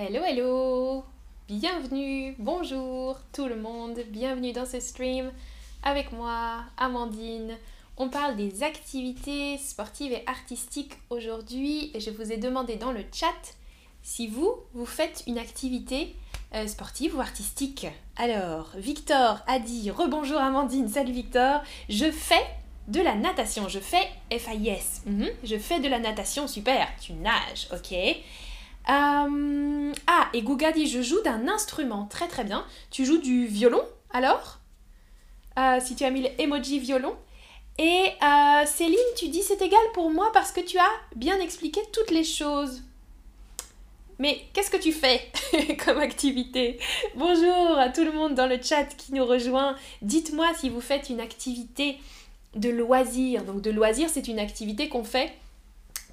Hello, hello Bienvenue, bonjour tout le monde, bienvenue dans ce stream avec moi, Amandine. On parle des activités sportives et artistiques aujourd'hui et je vous ai demandé dans le chat si vous, vous faites une activité euh, sportive ou artistique. Alors, Victor a dit Rebonjour Amandine, salut Victor, je fais de la natation, je fais FIS. Mhm. Je fais de la natation, super, tu nages, ok. Euh, ah, et Gouga dit je joue d'un instrument. Très très bien. Tu joues du violon alors? Euh, Si tu as mis l'emoji violon. Et euh, Céline, tu dis c'est égal pour moi parce que tu as bien expliqué toutes les choses. Mais qu'est-ce que tu fais comme activité? Bonjour à tout le monde dans le chat qui nous rejoint. Dites-moi si vous faites une activité de loisir. Donc de loisir, c'est une activité qu'on fait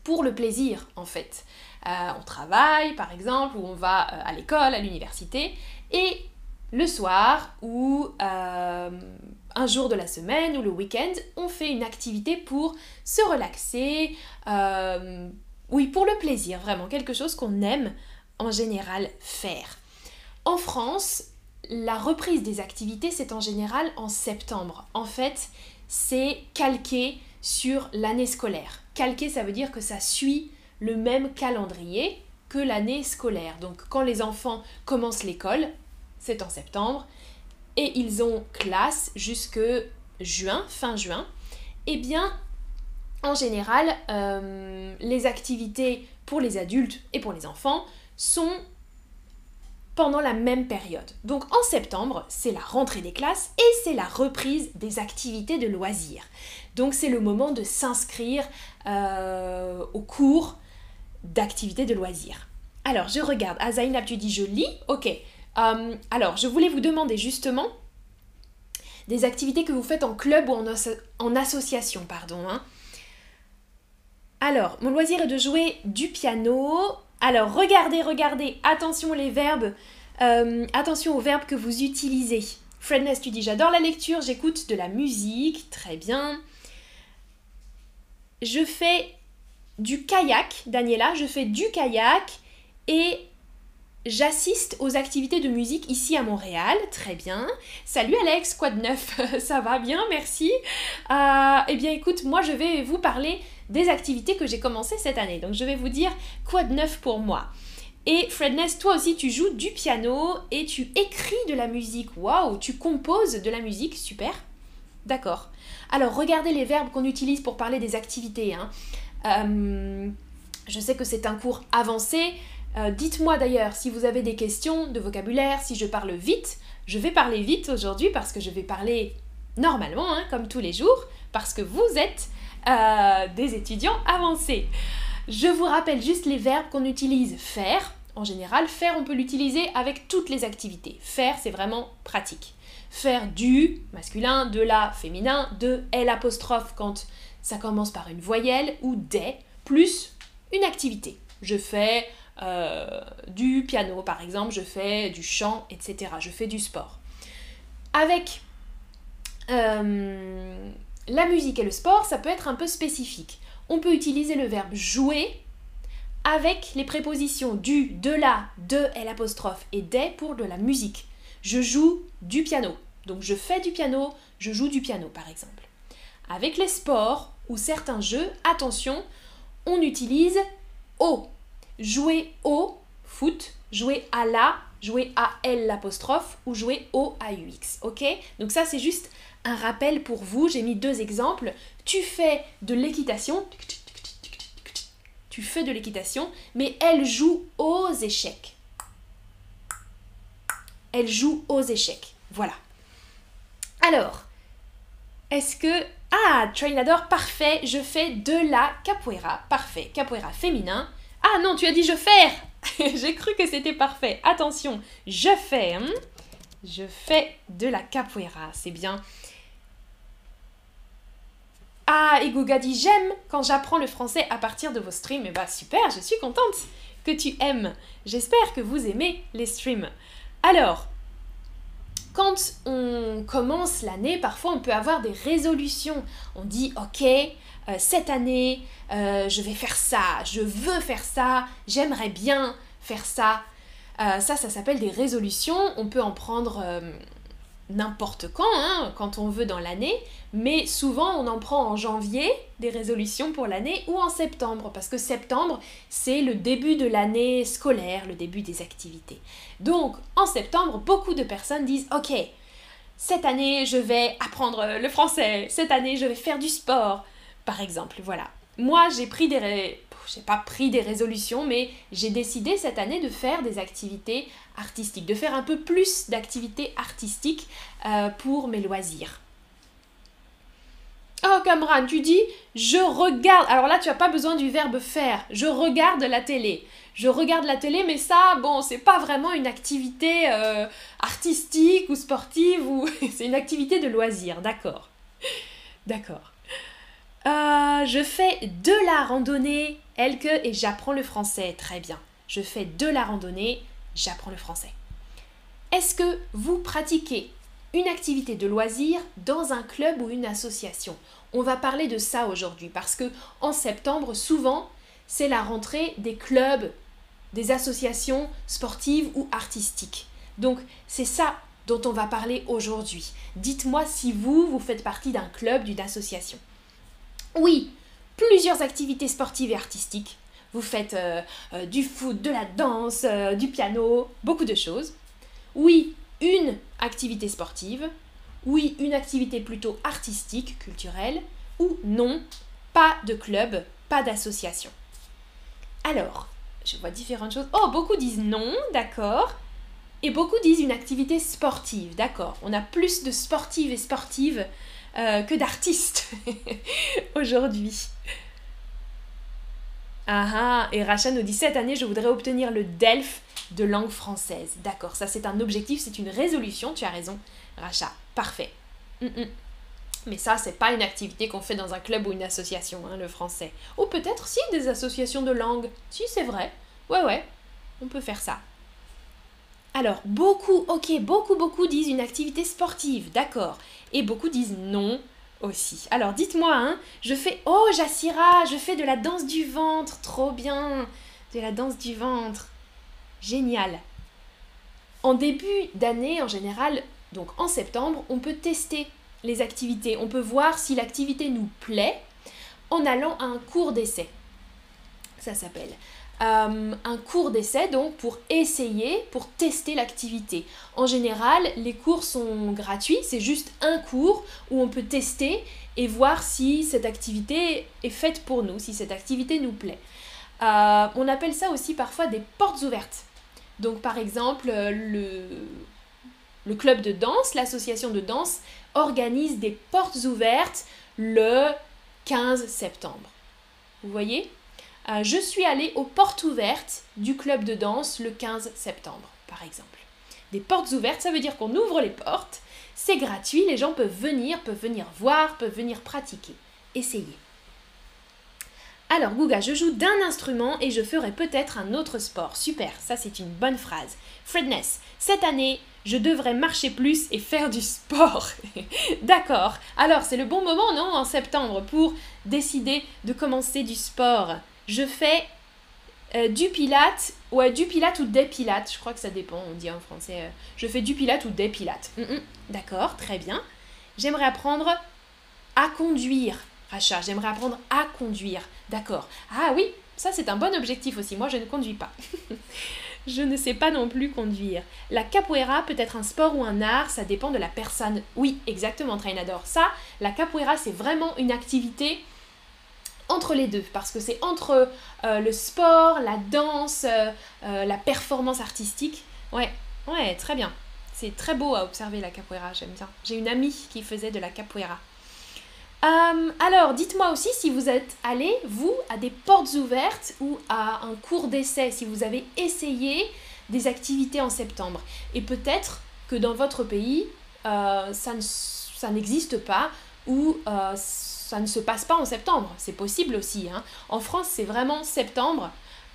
pour le plaisir en fait. Euh, on travaille par exemple, ou on va euh, à l'école, à l'université, et le soir ou euh, un jour de la semaine ou le week-end, on fait une activité pour se relaxer, oui, pour le plaisir, vraiment, quelque chose qu'on aime en général faire. En France, la reprise des activités, c'est en général en septembre. En fait, c'est calqué sur l'année scolaire. Calqué, ça veut dire que ça suit le même calendrier que l'année scolaire. Donc quand les enfants commencent l'école, c'est en septembre, et ils ont classe jusque juin, fin juin, eh bien, en général, euh, les activités pour les adultes et pour les enfants sont pendant la même période. Donc en septembre, c'est la rentrée des classes et c'est la reprise des activités de loisirs. Donc c'est le moment de s'inscrire euh, au cours d'activités de loisirs. Alors, je regarde. Ah, tu dis je lis. Ok. Euh, alors, je voulais vous demander justement des activités que vous faites en club ou en, association, pardon. Hein. Alors, mon loisir est de jouer du piano. Alors, regardez, regardez. Attention les verbes. Euh, attention aux verbes que vous utilisez. Fredness, tu dis j'adore la lecture, j'écoute de la musique. Très bien. Je fais du kayak, Daniela, je fais du kayak et j'assiste aux activités de musique ici à Montréal. Très bien. Salut Alex, quoi de neuf? Ça va bien, merci. Euh, eh bien écoute, moi je vais vous parler des activités que j'ai commencées cette année. Donc je vais vous dire quoi de neuf pour moi. Et Fredness, toi aussi tu joues du piano et tu écris de la musique. Waouh, tu composes de la musique, super. D'accord. Alors regardez les verbes qu'on utilise pour parler des activités. Hein. Euh, je sais que c'est un cours avancé. Euh, dites-moi d'ailleurs si vous avez des questions de vocabulaire, si je parle vite. Je vais parler vite aujourd'hui parce que je vais parler normalement, hein, comme tous les jours, parce que vous êtes euh, des étudiants avancés. Je vous rappelle juste les verbes qu'on utilise. Faire, en général, faire, on peut l'utiliser avec toutes les activités. Faire, c'est vraiment pratique. Faire du masculin, de la féminin, de L quand ça commence par une voyelle ou des plus une activité. Je fais euh, du piano par exemple, je fais du chant, etc. Je fais du sport. Avec euh, la musique et le sport, ça peut être un peu spécifique. On peut utiliser le verbe jouer avec les prépositions du, de la, de, l'apostrophe et des pour de la musique. Je joue du piano. Donc je fais du piano, je joue du piano par exemple. Avec les sports, ou certains jeux, attention, on utilise au. Jouer au, foot, jouer à la, jouer à L l'apostrophe ou jouer au AUX. Ok? Donc ça c'est juste un rappel pour vous. J'ai mis deux exemples. Tu fais de l'équitation. Tu fais de l'équitation, mais elle joue aux échecs. Elle joue aux échecs. Voilà. Alors, est-ce que ah, trainador, parfait, je fais de la capoeira. Parfait, capoeira féminin. Ah non, tu as dit je fais J'ai cru que c'était parfait. Attention, je fais. Hein. je fais de la capoeira, c'est bien. Ah, et Guga dit j'aime quand j'apprends le français à partir de vos streams. Et eh bah super, je suis contente que tu aimes. J'espère que vous aimez les streams. Alors, quand on commence l'année, parfois on peut avoir des résolutions. On dit, ok, euh, cette année, euh, je vais faire ça, je veux faire ça, j'aimerais bien faire ça. ça, ça s'appelle des résolutions. On peut en prendre n'importe quand, hein, quand on veut dans l'année, mais souvent on en prend en janvier des résolutions pour l'année ou en septembre, parce que septembre c'est le début de l'année scolaire, le début des activités. Donc en septembre, beaucoup de personnes disent ok, cette année je vais apprendre le français, cette année je vais faire du sport, par exemple, voilà. Moi j'ai pris des, j'ai pas pris des résolutions, mais j'ai décidé cette année de faire des activités artistiques, de faire un peu plus d'activités artistiques euh, pour mes loisirs. Oh Cameron, tu dis je regarde. Alors là, tu n'as pas besoin du verbe faire. Je regarde la télé. Je regarde la télé, mais ça, bon, c'est pas vraiment une activité euh, artistique ou sportive ou c'est une activité de loisir. D'accord. D'accord. Euh, je fais de la randonnée, Elke, et j'apprends le français. Très bien. Je fais de la randonnée, j'apprends le français. Est-ce que vous pratiquez une activité de loisir dans un club ou une association? On va parler de ça aujourd'hui parce que en septembre, souvent, c'est la rentrée des clubs, des associations sportives ou artistiques. Donc, c'est ça dont on va parler aujourd'hui. Dites-moi si vous, vous faites partie d'un club, d'une association. Oui, plusieurs activités sportives et artistiques. Vous faites euh, euh, du foot, de la danse, euh, du piano, beaucoup de choses. Oui, une activité sportive. Oui, une activité plutôt artistique, culturelle. Ou non, pas de club, pas d'association. Alors, je vois différentes choses. Oh, beaucoup disent non, d'accord. Et beaucoup disent une activité sportive, d'accord. On a plus de sportives et sportives euh, que d'artistes aujourd'hui. Ah ah, et Racha nous dit cette année, je voudrais obtenir le DELF de langue française. D'accord, ça c'est un objectif, c'est une résolution, tu as raison, Racha. Parfait. Mm, mm. Mais ça, c'est pas une activité qu'on fait dans un club ou une association, hein, le français. Ou peut-être si des associations de langue. Si, c'est vrai. Ouais, ouais, on peut faire ça. Alors, beaucoup, ok, beaucoup, beaucoup disent une activité sportive, d'accord. Et beaucoup disent non aussi. Alors, dites-moi, hein, je fais, oh, Jassira, je fais de la danse du ventre, trop bien. De la danse du ventre. Génial. En début d'année, en général, donc en septembre, on peut tester les activités. On peut voir si l'activité nous plaît en allant à un cours d'essai. Ça s'appelle. Euh, un cours d'essai donc pour essayer, pour tester l'activité. En général, les cours sont gratuits, c'est juste un cours où on peut tester et voir si cette activité est faite pour nous, si cette activité nous plaît. Euh, on appelle ça aussi parfois des portes ouvertes. Donc par exemple, le, le club de danse, l'association de danse, organise des portes ouvertes le 15 septembre. Vous voyez? Euh, je suis allée aux portes ouvertes du club de danse le 15 septembre, par exemple. Des portes ouvertes, ça veut dire qu'on ouvre les portes, c'est gratuit, les gens peuvent venir, peuvent venir voir, peuvent venir pratiquer. Essayez. Alors, Gouga, je joue d'un instrument et je ferai peut-être un autre sport. Super, ça c'est une bonne phrase. Fredness, cette année, je devrais marcher plus et faire du sport. D'accord. Alors, c'est le bon moment, non, en septembre, pour décider de commencer du sport je fais euh, du pilate, ouais, du pilate ou des pilates, je crois que ça dépend, on dit en français. Euh, je fais du pilate ou des pilates. Mm, mm, d'accord, très bien. J'aimerais apprendre à conduire. Racha, j'aimerais apprendre à conduire. D'accord. Ah oui, ça c'est un bon objectif aussi. Moi, je ne conduis pas. je ne sais pas non plus conduire. La capoeira peut être un sport ou un art, ça dépend de la personne. Oui, exactement, Trainador. Ça, la capoeira, c'est vraiment une activité entre les deux, parce que c'est entre euh, le sport, la danse, euh, euh, la performance artistique. Ouais, ouais, très bien. C'est très beau à observer la capoeira, j'aime bien. J'ai une amie qui faisait de la capoeira. alors, dites-moi aussi si vous êtes allé, vous, à des portes ouvertes ou à un cours d'essai, si vous avez essayé des activités en septembre. Et peut-être que dans votre pays, ça n'existe pas ou ça ne se passe pas en septembre. C'est possible aussi. Hein. En France, c'est vraiment septembre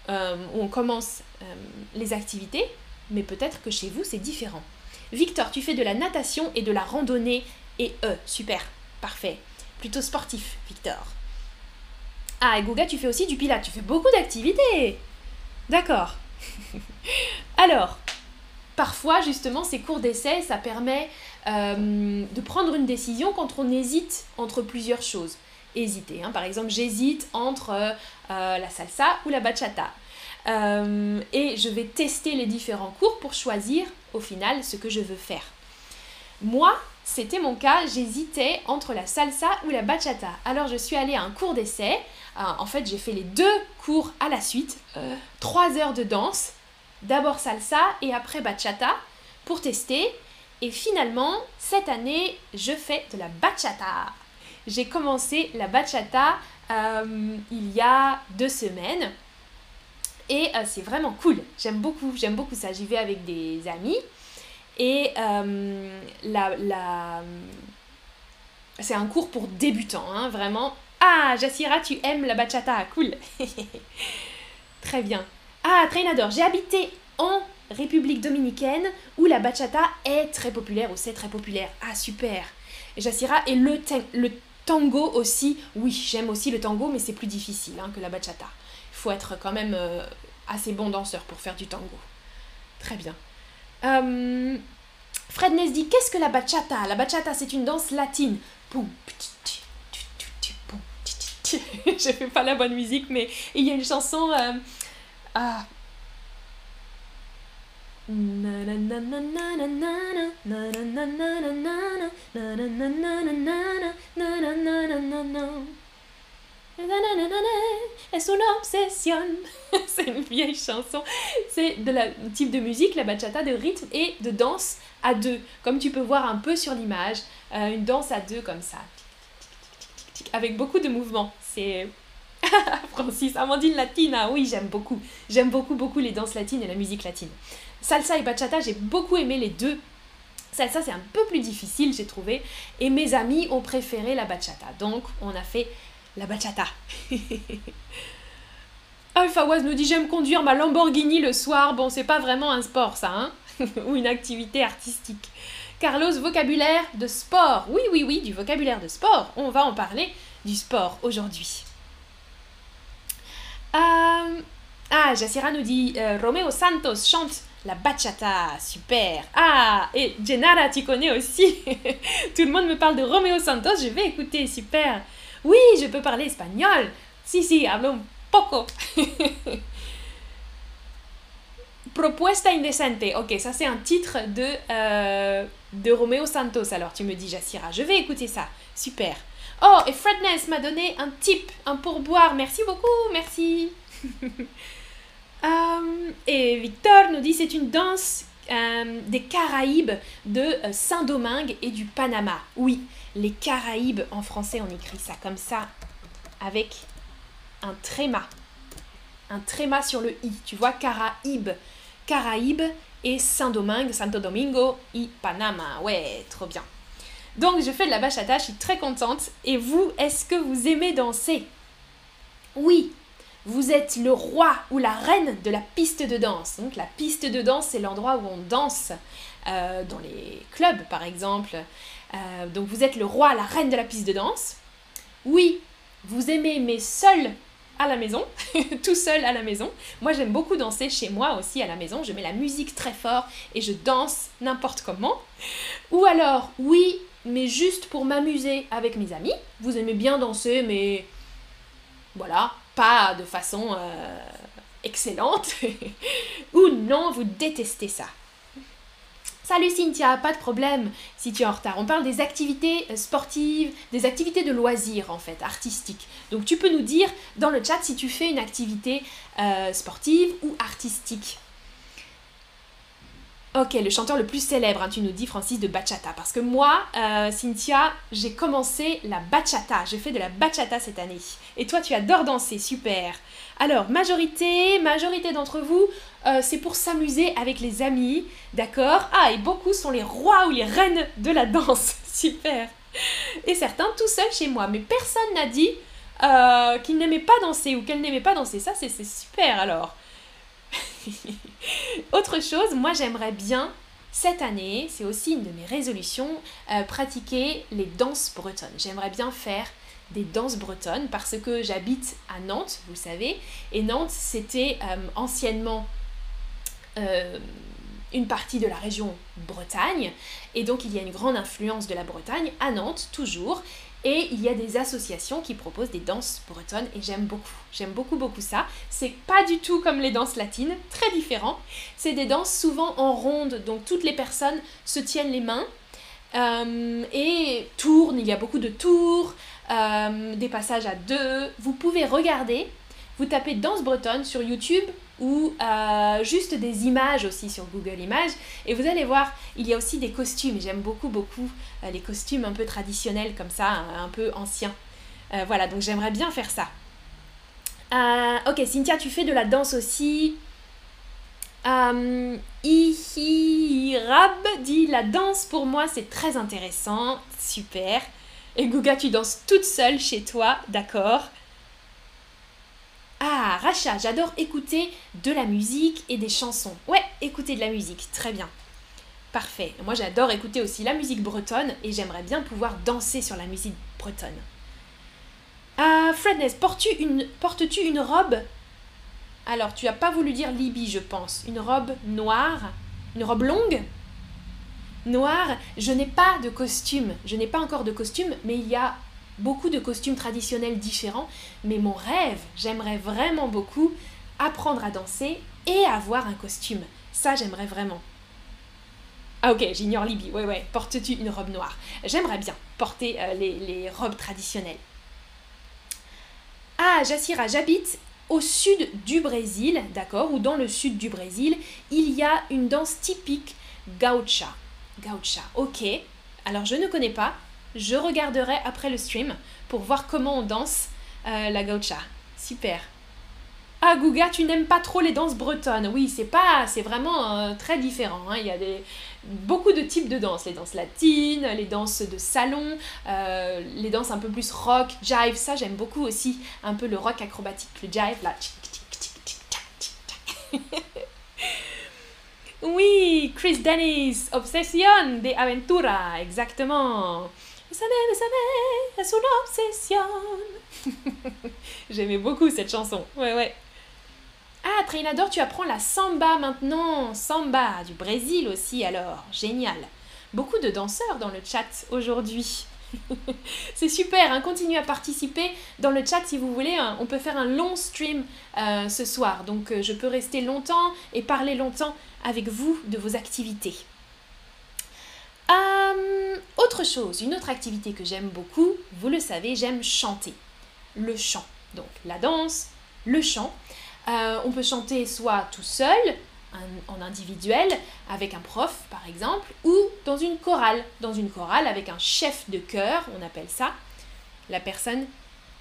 euh, où on commence euh, les activités, mais peut-être que chez vous, c'est différent. Victor, tu fais de la natation et de la randonnée et E. Super, parfait. Plutôt sportif, Victor. Ah, et Gouga, tu fais aussi du pilates. Tu fais beaucoup d'activités. D'accord. Alors, parfois, justement, ces cours d'essai, ça permet euh, de prendre une décision quand on hésite entre plusieurs choses. Hésiter, hein. par exemple, j'hésite entre euh, la salsa ou la bachata. Euh, et je vais tester les différents cours pour choisir au final ce que je veux faire. Moi, c'était mon cas, j'hésitais entre la salsa ou la bachata. Alors je suis allée à un cours d'essai. en fait, j'ai fait les deux cours à la suite. Trois heures de danse. D'abord salsa et après bachata pour tester. Et finalement, cette année, je fais de la bachata. J'ai commencé la bachata euh, il y a deux semaines. Et euh, c'est vraiment cool. J'aime beaucoup, j'aime beaucoup ça. J'y vais avec des amis. Et euh, la, c'est un cours pour débutants, hein, vraiment. Ah, Jassira, tu aimes la bachata, cool. Très bien. Ah, Trainador, j'ai habité en République dominicaine où la bachata est très populaire ou c'est très populaire. Ah super. Jassira et le, le tango aussi. Oui, j'aime aussi le tango mais c'est plus difficile hein, que la bachata. Il faut être quand même euh, assez bon danseur pour faire du tango. Très bien. Euh, Fred Ness dit qu'est-ce que la bachata? La bachata c'est une danse latine. Je fais pas la bonne musique mais il y a une chanson... Euh, ah, es una obsession. c'est une vieille chanson. C'est de la type de musique, la bachata, de rythme et de danse à deux. Comme tu peux voir un peu sur l'image, une danse à deux comme ça. Avec beaucoup de mouvements. C'est Francis, Amandine Latina, oui, j'aime beaucoup. J'aime beaucoup, beaucoup les danses latines et la musique latine. Salsa et bachata, j'ai beaucoup aimé les deux. Salsa, c'est un peu plus difficile, j'ai trouvé. Et mes amis ont préféré la bachata. Donc, on a fait la bachata. Alpha nous dit J'aime conduire ma Lamborghini le soir. Bon, c'est pas vraiment un sport, ça, hein Ou une activité artistique. Carlos, vocabulaire de sport. Oui, oui, oui, du vocabulaire de sport. On va en parler du sport aujourd'hui. Euh, ah, Jassira nous dit euh, Romeo Santos chante la bachata, super. Ah, et Gennara, tu connais aussi. Tout le monde me parle de Romeo Santos, je vais écouter, super. Oui, je peux parler espagnol. Si, si, hablo un poco. Propuesta indecente. Ok, ça c'est un titre de, euh, de Romeo Santos. Alors tu me dis, Jassira, je vais écouter ça. Super. Oh, et Fredness m'a donné un tip, un pourboire. Merci beaucoup, merci. Euh, et Victor nous dit c'est une danse euh, des Caraïbes de euh, Saint-Domingue et du Panama. Oui, les Caraïbes en français on écrit ça comme ça avec un tréma. Un tréma sur le i. Tu vois Caraïbes. Caraïbes et Saint-Domingue, Santo Domingo et Panama. Ouais, trop bien. Donc je fais de la bachata, je suis très contente. Et vous, est-ce que vous aimez danser? Oui, vous êtes le roi ou la reine de la piste de danse. Donc la piste de danse, c'est l'endroit où on danse euh, dans les clubs, par exemple. Euh, donc vous êtes le roi, la reine de la piste de danse. Oui, vous aimez, mais seul à la maison, tout seul à la maison. Moi, j'aime beaucoup danser chez moi aussi à la maison. Je mets la musique très fort et je danse n'importe comment. Ou alors, oui, mais juste pour m'amuser avec mes amis. Vous aimez bien danser, mais voilà, pas de façon euh, excellente, ou non, vous détestez ça. Salut Cynthia, pas de problème si tu es en retard. On parle des activités euh, sportives, des activités de loisirs en fait, artistiques. Donc tu peux nous dire dans le chat si tu fais une activité euh, sportive ou artistique. Ok, le chanteur le plus célèbre, hein, tu nous dis Francis de bachata. Parce que moi, euh, Cynthia, j'ai commencé la bachata. J'ai fait de la bachata cette année. Et toi, tu adores danser, super. Alors, majorité, majorité d'entre vous, euh, c'est pour s'amuser avec les amis, d'accord? Ah, et beaucoup sont les rois ou les reines de la danse, super. Et certains tout seuls chez moi. Mais personne n'a dit euh, qu'il n'aimait pas danser ou qu'elle n'aimait pas danser. Ça, c'est super alors. Autre chose, moi j'aimerais bien cette année, c'est aussi une de mes résolutions, euh, pratiquer les danses bretonnes. J'aimerais bien faire des danses bretonnes parce que j'habite à Nantes, vous savez, et Nantes c'était euh, anciennement une partie de la région Bretagne, et donc il y a une grande influence de la Bretagne à Nantes, toujours, et il y a des associations qui proposent des danses bretonnes, et j'aime beaucoup, j'aime beaucoup beaucoup ça. C'est pas du tout comme les danses latines, très différent. C'est des danses souvent en ronde, donc toutes les personnes se tiennent les mains, euh, et tournent, il y a beaucoup de tours, euh, des passages à deux. Vous pouvez regarder, vous tapez danse bretonne sur YouTube ou euh, juste des images aussi sur Google Images. Et vous allez voir, il y a aussi des costumes. J'aime beaucoup, beaucoup euh, les costumes un peu traditionnels comme ça, un, peu anciens. Euh, voilà, donc j'aimerais bien faire ça. ok, Cynthia, tu fais de la danse aussi. Ihirab dit la danse pour moi c'est très intéressant, super. Et Guga, tu danses toute seule chez toi, d'accord ah, Racha, j'adore écouter de la musique et des chansons. Ouais, écouter de la musique, très bien. Parfait. Moi, j'adore écouter aussi la musique bretonne et j'aimerais bien pouvoir danser sur la musique bretonne. Ah, Fredness, portes-tu une, robe? Alors, tu as pas voulu dire Libye, je pense. Une robe noire? Une robe longue? Noire? Je n'ai pas de costume. Je n'ai pas encore de costume, mais il y a beaucoup de costumes traditionnels différents, mais mon rêve, j'aimerais vraiment beaucoup apprendre à danser et avoir un costume. Ça, j'aimerais vraiment. Ah ok, j'ignore Libye, ouais ouais, portes-tu une robe noire? J'aimerais bien porter euh, les, les, robes traditionnelles. Ah, Jassira, j'habite au sud du Brésil, d'accord, ou dans le sud du Brésil, il y a une danse typique gaucha. Gaucha, ok. Alors je ne connais pas, je regarderai après le stream pour voir comment on danse euh, la gaucha. Super. Ah Guga, tu n'aimes pas trop les danses bretonnes. Oui, c'est pas, c'est vraiment euh, très différent. Hein. Il y a des, beaucoup de types de danses. Les danses latines, les danses de salon, euh, les danses un peu plus rock, jive. Ça, j'aime beaucoup aussi. Un peu le rock acrobatique, le jive là. oui, Chris Dennis, Obsession de Aventura, exactement. Vous savez, c'est une obsession. J'aimais beaucoup cette chanson. Ouais, ouais. Ah, Trainador, tu apprends la samba maintenant. Samba, du Brésil aussi alors. Génial. Beaucoup de danseurs dans le chat aujourd'hui. c'est super, hein. continuez à participer dans le chat si vous voulez. Hein. On peut faire un long stream euh, ce soir, donc euh, je peux rester longtemps et parler longtemps avec vous de vos activités. Euh, autre chose, une autre activité que j'aime beaucoup, vous le savez, j'aime chanter. Le chant. Donc la danse, le chant. Euh, on peut chanter soit tout seul, en individuel, avec un prof par exemple, ou dans une chorale. Dans une chorale avec un chef de chœur, on appelle ça. La personne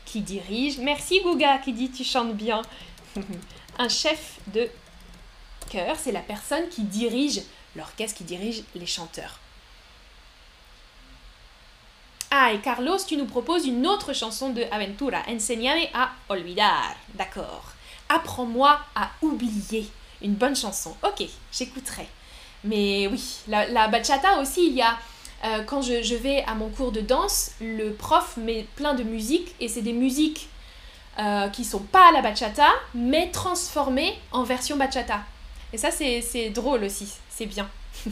qui dirige. Merci Gouga qui dit tu chantes bien. un chef de chœur, c'est la personne qui dirige l'orchestre, qui dirige les chanteurs. Ah, et Carlos, tu nous proposes une autre chanson de Aventura, Enseñame a olvidar. D'accord. Apprends-moi à oublier. Une bonne chanson. Ok, j'écouterai. Mais oui, la, bachata aussi, il y a... Euh, quand je, vais à mon cours de danse, le prof met plein de musique et c'est des musiques euh, qui sont pas à la bachata, mais transformées en version bachata. Et ça, c'est drôle aussi, c'est bien.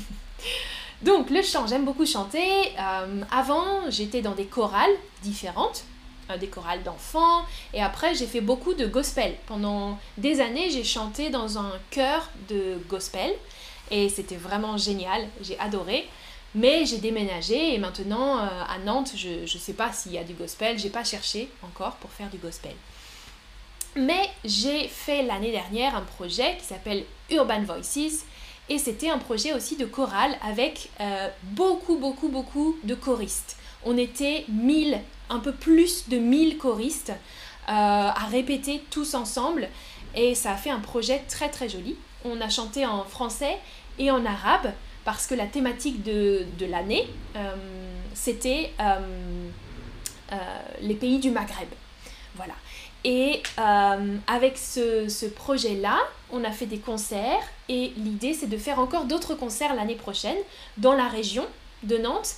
Donc le chant, j'aime beaucoup chanter. Euh, avant, j'étais dans des chorales différentes, euh, des chorales d'enfants, et après j'ai fait beaucoup de gospel. Pendant des années, j'ai chanté dans un chœur de gospel, et c'était vraiment génial, j'ai adoré. Mais j'ai déménagé et maintenant euh, à Nantes, je ne sais pas s'il y a du gospel, j'ai pas cherché encore pour faire du gospel. Mais j'ai fait l'année dernière un projet qui s'appelle Urban Voices et c'était un projet aussi de chorale avec euh, beaucoup, beaucoup, beaucoup de choristes. On était 1000, un peu plus de 1000 choristes euh, à répéter tous ensemble. Et ça a fait un projet très très joli. On a chanté en français et en arabe parce que la thématique de, de l'année, euh, c'était les pays du Maghreb. Voilà. Et euh, avec ce, projet-là, on a fait des concerts et l'idée c'est de faire encore d'autres concerts l'année prochaine dans la région de Nantes,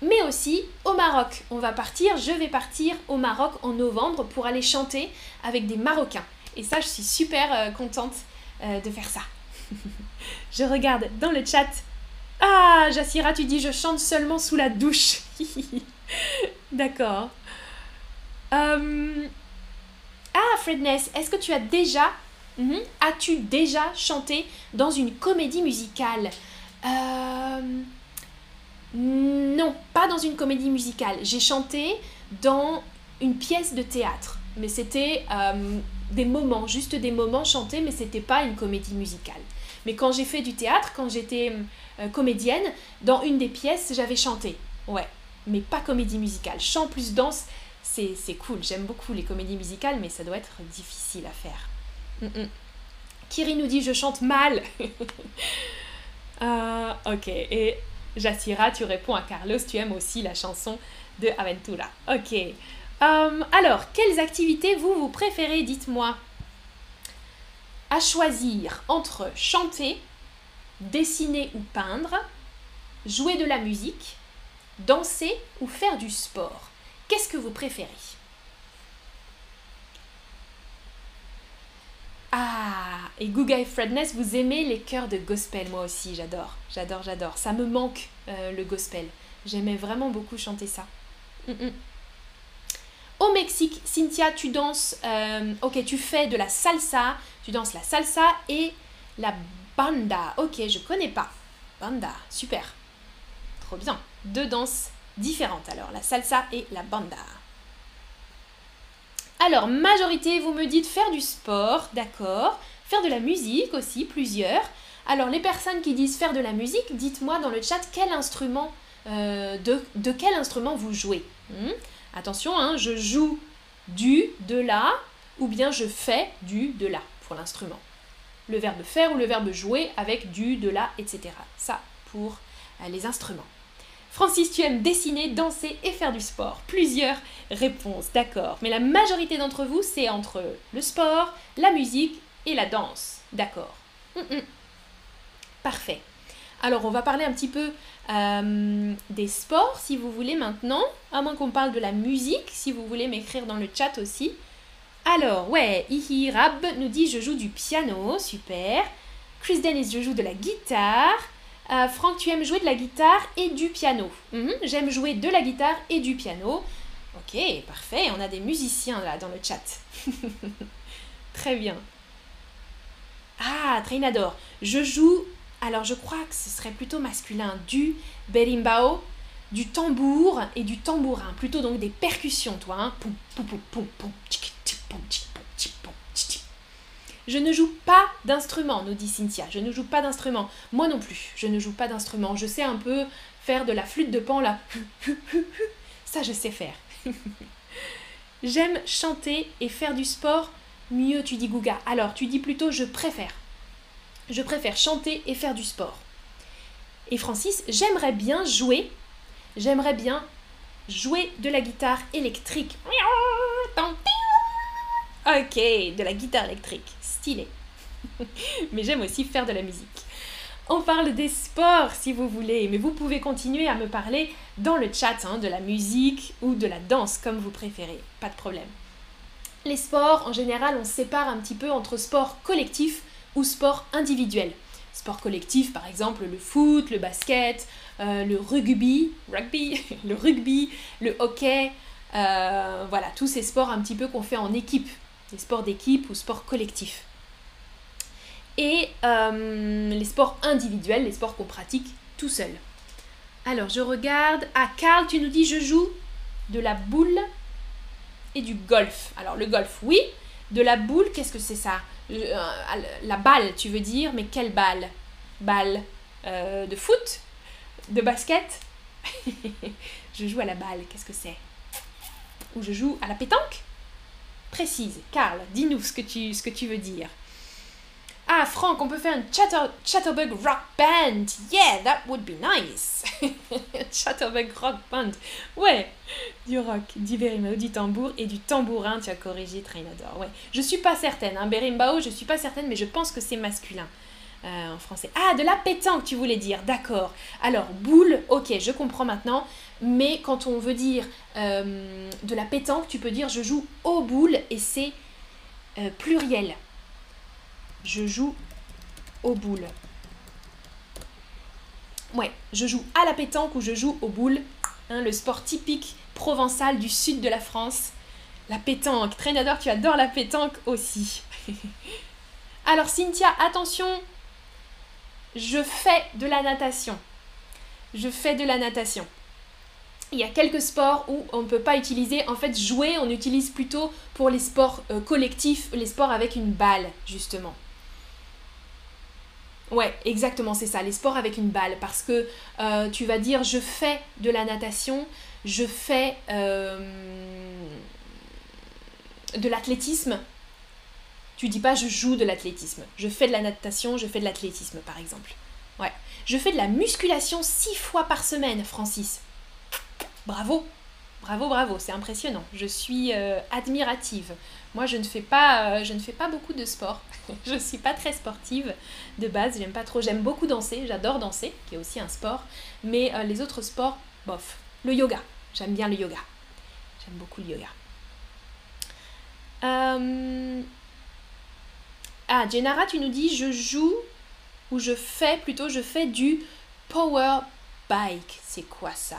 mais aussi au Maroc. On va partir, je vais partir au Maroc en novembre pour aller chanter avec des Marocains. Et ça, je suis super euh, contente euh, de faire ça. je regarde dans le chat. Ah, Jassira, tu dis je chante seulement sous la douche. D'accord. Ah, Fredness, est-ce que tu as déjà... Mhm, as-tu déjà chanté dans une comédie musicale? Euh, Non, pas dans une comédie musicale. J'ai chanté dans une pièce de théâtre. Mais c'était euh, des moments, juste des moments chantés, mais c'était pas une comédie musicale. Mais quand j'ai fait du théâtre, quand j'étais comédienne, dans une des pièces, j'avais chanté. Ouais, mais pas comédie musicale. Chant plus danse, c'est cool. J'aime beaucoup les comédies musicales, mais ça doit être difficile à faire. Kiri nous dit je chante mal. Euh, ok, et Jassira, tu réponds à Carlos, tu aimes aussi la chanson de Aventura. Ok. Euh, alors, quelles activités vous, vous préférez Dites-moi? À choisir entre chanter, dessiner ou peindre, jouer de la musique, danser ou faire du sport. Qu'est-ce que vous préférez? Ah, et et Fredness, vous aimez les chœurs de gospel, moi aussi, j'adore, j'adore, j'adore. Ça me manque euh, le gospel. J'aimais vraiment beaucoup chanter ça. Mm, mm. Au Mexique, Cynthia, tu danses, euh, ok, tu fais de la salsa, tu danses la salsa et la banda. Ok, je connais pas. Banda, super. Trop bien. Deux danses différentes alors, la salsa et la banda. Alors, majorité, vous me dites faire du sport, d'accord. Faire de la musique aussi, plusieurs. Alors, les personnes qui disent faire de la musique, dites-moi dans le chat euh, de, quel instrument vous jouez. Hmm? Attention, hein, je joue du, de la, ou bien je fais du, de la pour l'instrument. Le verbe faire ou le verbe jouer avec du, de la, etc. Ça pour euh, les instruments. Francis, tu aimes dessiner, danser et faire du sport. Plusieurs réponses, d'accord. Mais la majorité d'entre vous, c'est entre le sport, la musique et la danse. D'accord. Mm. Parfait. Alors, on va parler un petit peu euh, des sports, si vous voulez, maintenant. À moins qu'on parle de la musique, si vous voulez m'écrire dans le chat aussi. Alors, ouais, Ihi Rab nous dit je joue du piano, super. Chris Dennis, je joue de la guitare. Euh, Franck, tu aimes jouer de la guitare et du piano. Mhm, j'aime jouer de la guitare et du piano. Ok, parfait, on a des musiciens là dans le chat. Très bien. Ah, Trainador, je joue, alors je crois que ce serait plutôt masculin, du berimbau, du tambour et du tambourin. Plutôt donc des percussions, toi. Hein. Poum, poum, poum, poum, je ne joue pas d'instrument, nous dit Cynthia. Je ne joue pas d'instrument. Moi non plus, je ne joue pas d'instrument. Je sais un peu faire de la flûte de pan là. Ça, je sais faire. J'aime chanter et faire du sport mieux, tu dis Gouga. Alors, tu dis plutôt je préfère. Je préfère chanter et faire du sport. Et Francis, j'aimerais bien jouer. J'aimerais bien jouer de la guitare électrique. Ok, de la guitare électrique. Mais j'aime aussi faire de la musique. On parle des sports si vous voulez, mais vous pouvez continuer à me parler dans le chat hein, de la musique ou de la danse comme vous préférez, pas de problème. Les sports, en général, on sépare un petit peu entre sport collectif ou sport individuel. Sport collectif, par exemple, le foot, le basket, euh, le rugby, rugby, le rugby, le hockey, euh, voilà, tous ces sports un petit peu qu'on fait en équipe, les sports d'équipe ou sports collectifs. Et euh, les sports individuels, les sports qu'on pratique tout seul. Alors, je regarde. Ah, Karl, tu nous dis je joue de la boule et du golf. Alors, le golf, oui. De la boule, qu'est-ce que c'est ça? Euh, La balle, tu veux dire, mais quelle balle? Balle euh, de foot? De basket? Je joue à la balle, qu'est-ce que c'est? Ou je joue à la pétanque? Précise. Karl, dis-nous ce que tu veux dire. Ah, Franck, on peut faire une chatter, Chatterbug Rock Band. Yeah, that would be nice. Chatterbug Rock Band. Ouais, du rock, du berimbau, du tambour et du tambourin. Tu as corrigé, Trainador. Ouais, je suis pas certaine. Hein. Berimbau, je suis pas certaine, mais je pense que c'est masculin. Euh, en français. Ah, de la pétanque, tu voulais dire, d'accord. Alors, boule, ok, je comprends maintenant. Mais quand on veut dire euh, de la pétanque, tu peux dire je joue aux boules et c'est euh, pluriel. Je joue aux boules. Ouais, je joue à la pétanque ou je joue aux boules. Hein, le sport typique provençal du sud de la France. La pétanque. Trainador, tu adores la pétanque aussi. Alors Cynthia, attention, je fais de la natation. Je fais de la natation. Il y a quelques sports où on ne peut pas utiliser, en fait jouer, on utilise plutôt pour les sports euh, collectifs, les sports avec une balle, justement. Ouais, exactement, c'est ça, les sports avec une balle. Parce que euh, tu vas dire, je fais de la natation, je fais euh, de l'athlétisme. Tu dis pas, je joue de l'athlétisme. Je fais de la natation, je fais de l'athlétisme, par exemple. Ouais. Je fais de la musculation six fois par semaine, Francis. Bravo, bravo, bravo, c'est impressionnant. Je suis euh, admirative. Moi, je ne fais pas, je ne fais pas beaucoup de sport. je ne suis pas très sportive de base, j'aime trop. J'aime beaucoup danser, j'adore danser, qui est aussi un sport. Mais euh, les autres sports, bof. Le yoga, j'aime bien le yoga. J'aime beaucoup le yoga. Euh, ah, Jenara, tu nous dis je joue ou je fais plutôt, je fais du power bike. C'est quoi ça?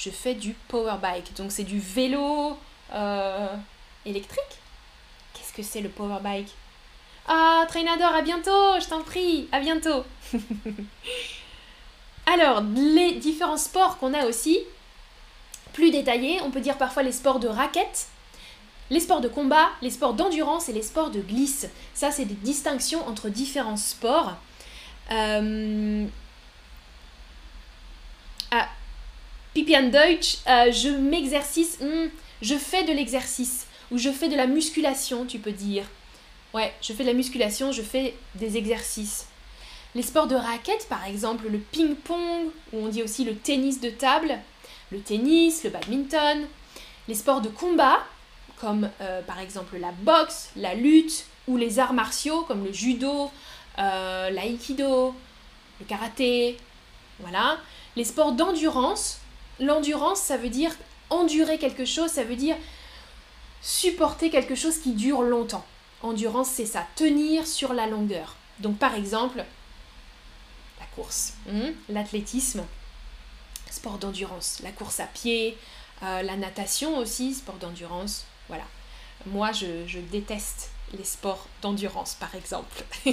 Je fais du power bike. Donc c'est du vélo euh, électrique Qu'est-ce que c'est le power bike? Ah, Trainador, à bientôt, je t'en prie, à bientôt. Alors, les différents sports qu'on a aussi, plus détaillés, on peut dire parfois les sports de raquettes, les sports de combat, les sports d'endurance et les sports de glisse. Ça, c'est des distinctions entre différents sports. Euh... Ah, Pipian Deutsch, euh, je m'exercice, hmm, je fais de l'exercice, ou je fais de la musculation, tu peux dire. Ouais, je fais de la musculation, je fais des exercices. Les sports de raquettes, par exemple, le ping-pong, ou on dit aussi le tennis de table, le tennis, le badminton. Les sports de combat, comme euh, par exemple la boxe, la lutte, ou les arts martiaux, comme le judo, euh, l'aïkido, le karaté. Voilà. Les sports d'endurance. L'endurance, ça veut dire endurer quelque chose, ça veut dire supporter quelque chose qui dure longtemps. Endurance, c'est ça, tenir sur la longueur. Donc par exemple, la course, hmm, l'athlétisme, sport d'endurance, la course à pied, euh, la natation aussi, sport d'endurance. Voilà. Moi, je, je déteste les sports d'endurance, par exemple.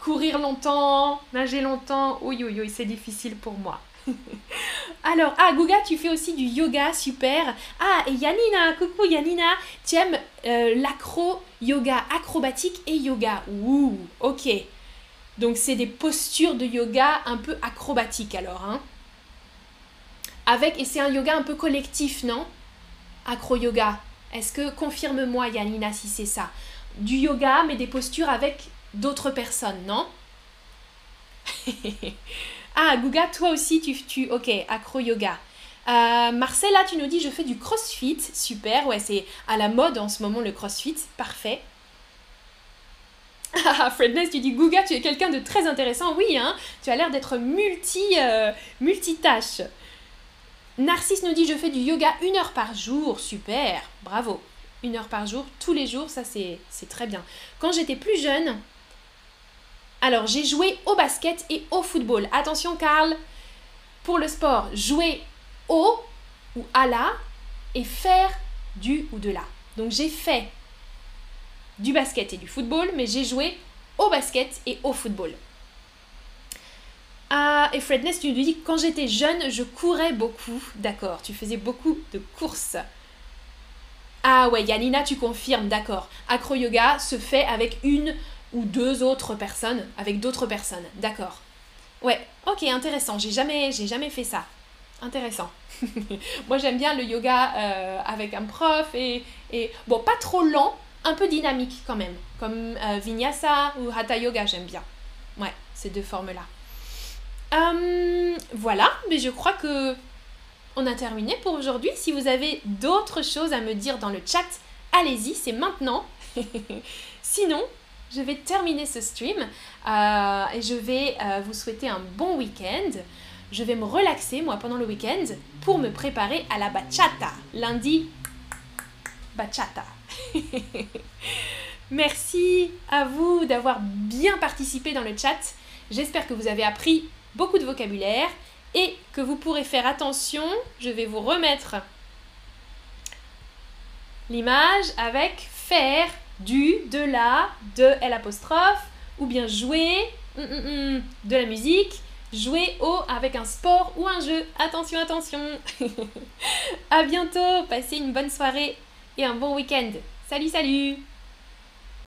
Courir longtemps, nager longtemps, oui, oui, oui, c'est difficile pour moi. Alors, ah, Guga, tu fais aussi du yoga, super. Ah, et Yanina, coucou Yanina, tu aimes euh, l'acro, yoga acrobatique et yoga. Ouh, ok. Donc, c'est des postures de yoga un peu acrobatiques alors, hein. Avec, et c'est un yoga un peu collectif, non? Acro-yoga. Est-ce que, confirme-moi Yanina si c'est ça. Du yoga, mais des postures avec d'autres personnes, non? Ah, Guga, toi aussi, tu, tu ok, acro-yoga. Euh, Marcella, tu nous dis, je fais du crossfit. Super, ouais, c'est à la mode en ce moment le crossfit. Parfait. Ah, Fredness, tu dis, Guga, tu es quelqu'un de très intéressant. Oui, hein, tu as l'air d'être multi, euh, multitâche. Narcisse nous dit, je fais du yoga une heure par jour. Super, bravo. Une heure par jour, tous les jours, ça c'est très bien. Quand j'étais plus jeune, alors, j'ai joué au basket et au football. Attention, Karl, pour le sport, jouer au ou à la et faire du ou de la. Donc, j'ai fait du basket et du football, mais j'ai joué au basket et au football. Ah, et Fredness, tu lui dis quand j'étais jeune, je courais beaucoup. D'accord, tu faisais beaucoup de courses. Ah ouais, Yanina, tu confirmes, d'accord. Acro yoga se fait avec une ou deux autres personnes avec d'autres personnes. D'accord. Ouais, ok, intéressant. J'ai jamais, j'ai jamais fait ça. Intéressant. Moi, j'aime bien le yoga euh, avec un prof et, et, bon, pas trop lent, un peu dynamique quand même, comme euh, Vinyasa ou Hatha Yoga, j'aime bien. Ouais, ces deux formes-là. Hum, voilà, mais je crois que on a terminé pour aujourd'hui. Si vous avez d'autres choses à me dire dans le chat, allez-y, c'est maintenant. Sinon, je vais terminer ce stream euh, et je vais euh, vous souhaiter un bon week-end. Je vais me relaxer, moi, pendant le week-end pour me préparer à la bachata. Lundi, bachata. Merci à vous d'avoir bien participé dans le chat. J'espère que vous avez appris beaucoup de vocabulaire et que vous pourrez faire attention. Je vais vous remettre l'image avec faire, du, de la, de L ou bien jouer, hum, hum, hum, de la musique, jouer au avec un sport ou un jeu. Attention, attention. à bientôt, passez une bonne soirée et un bon week-end. Salut, salut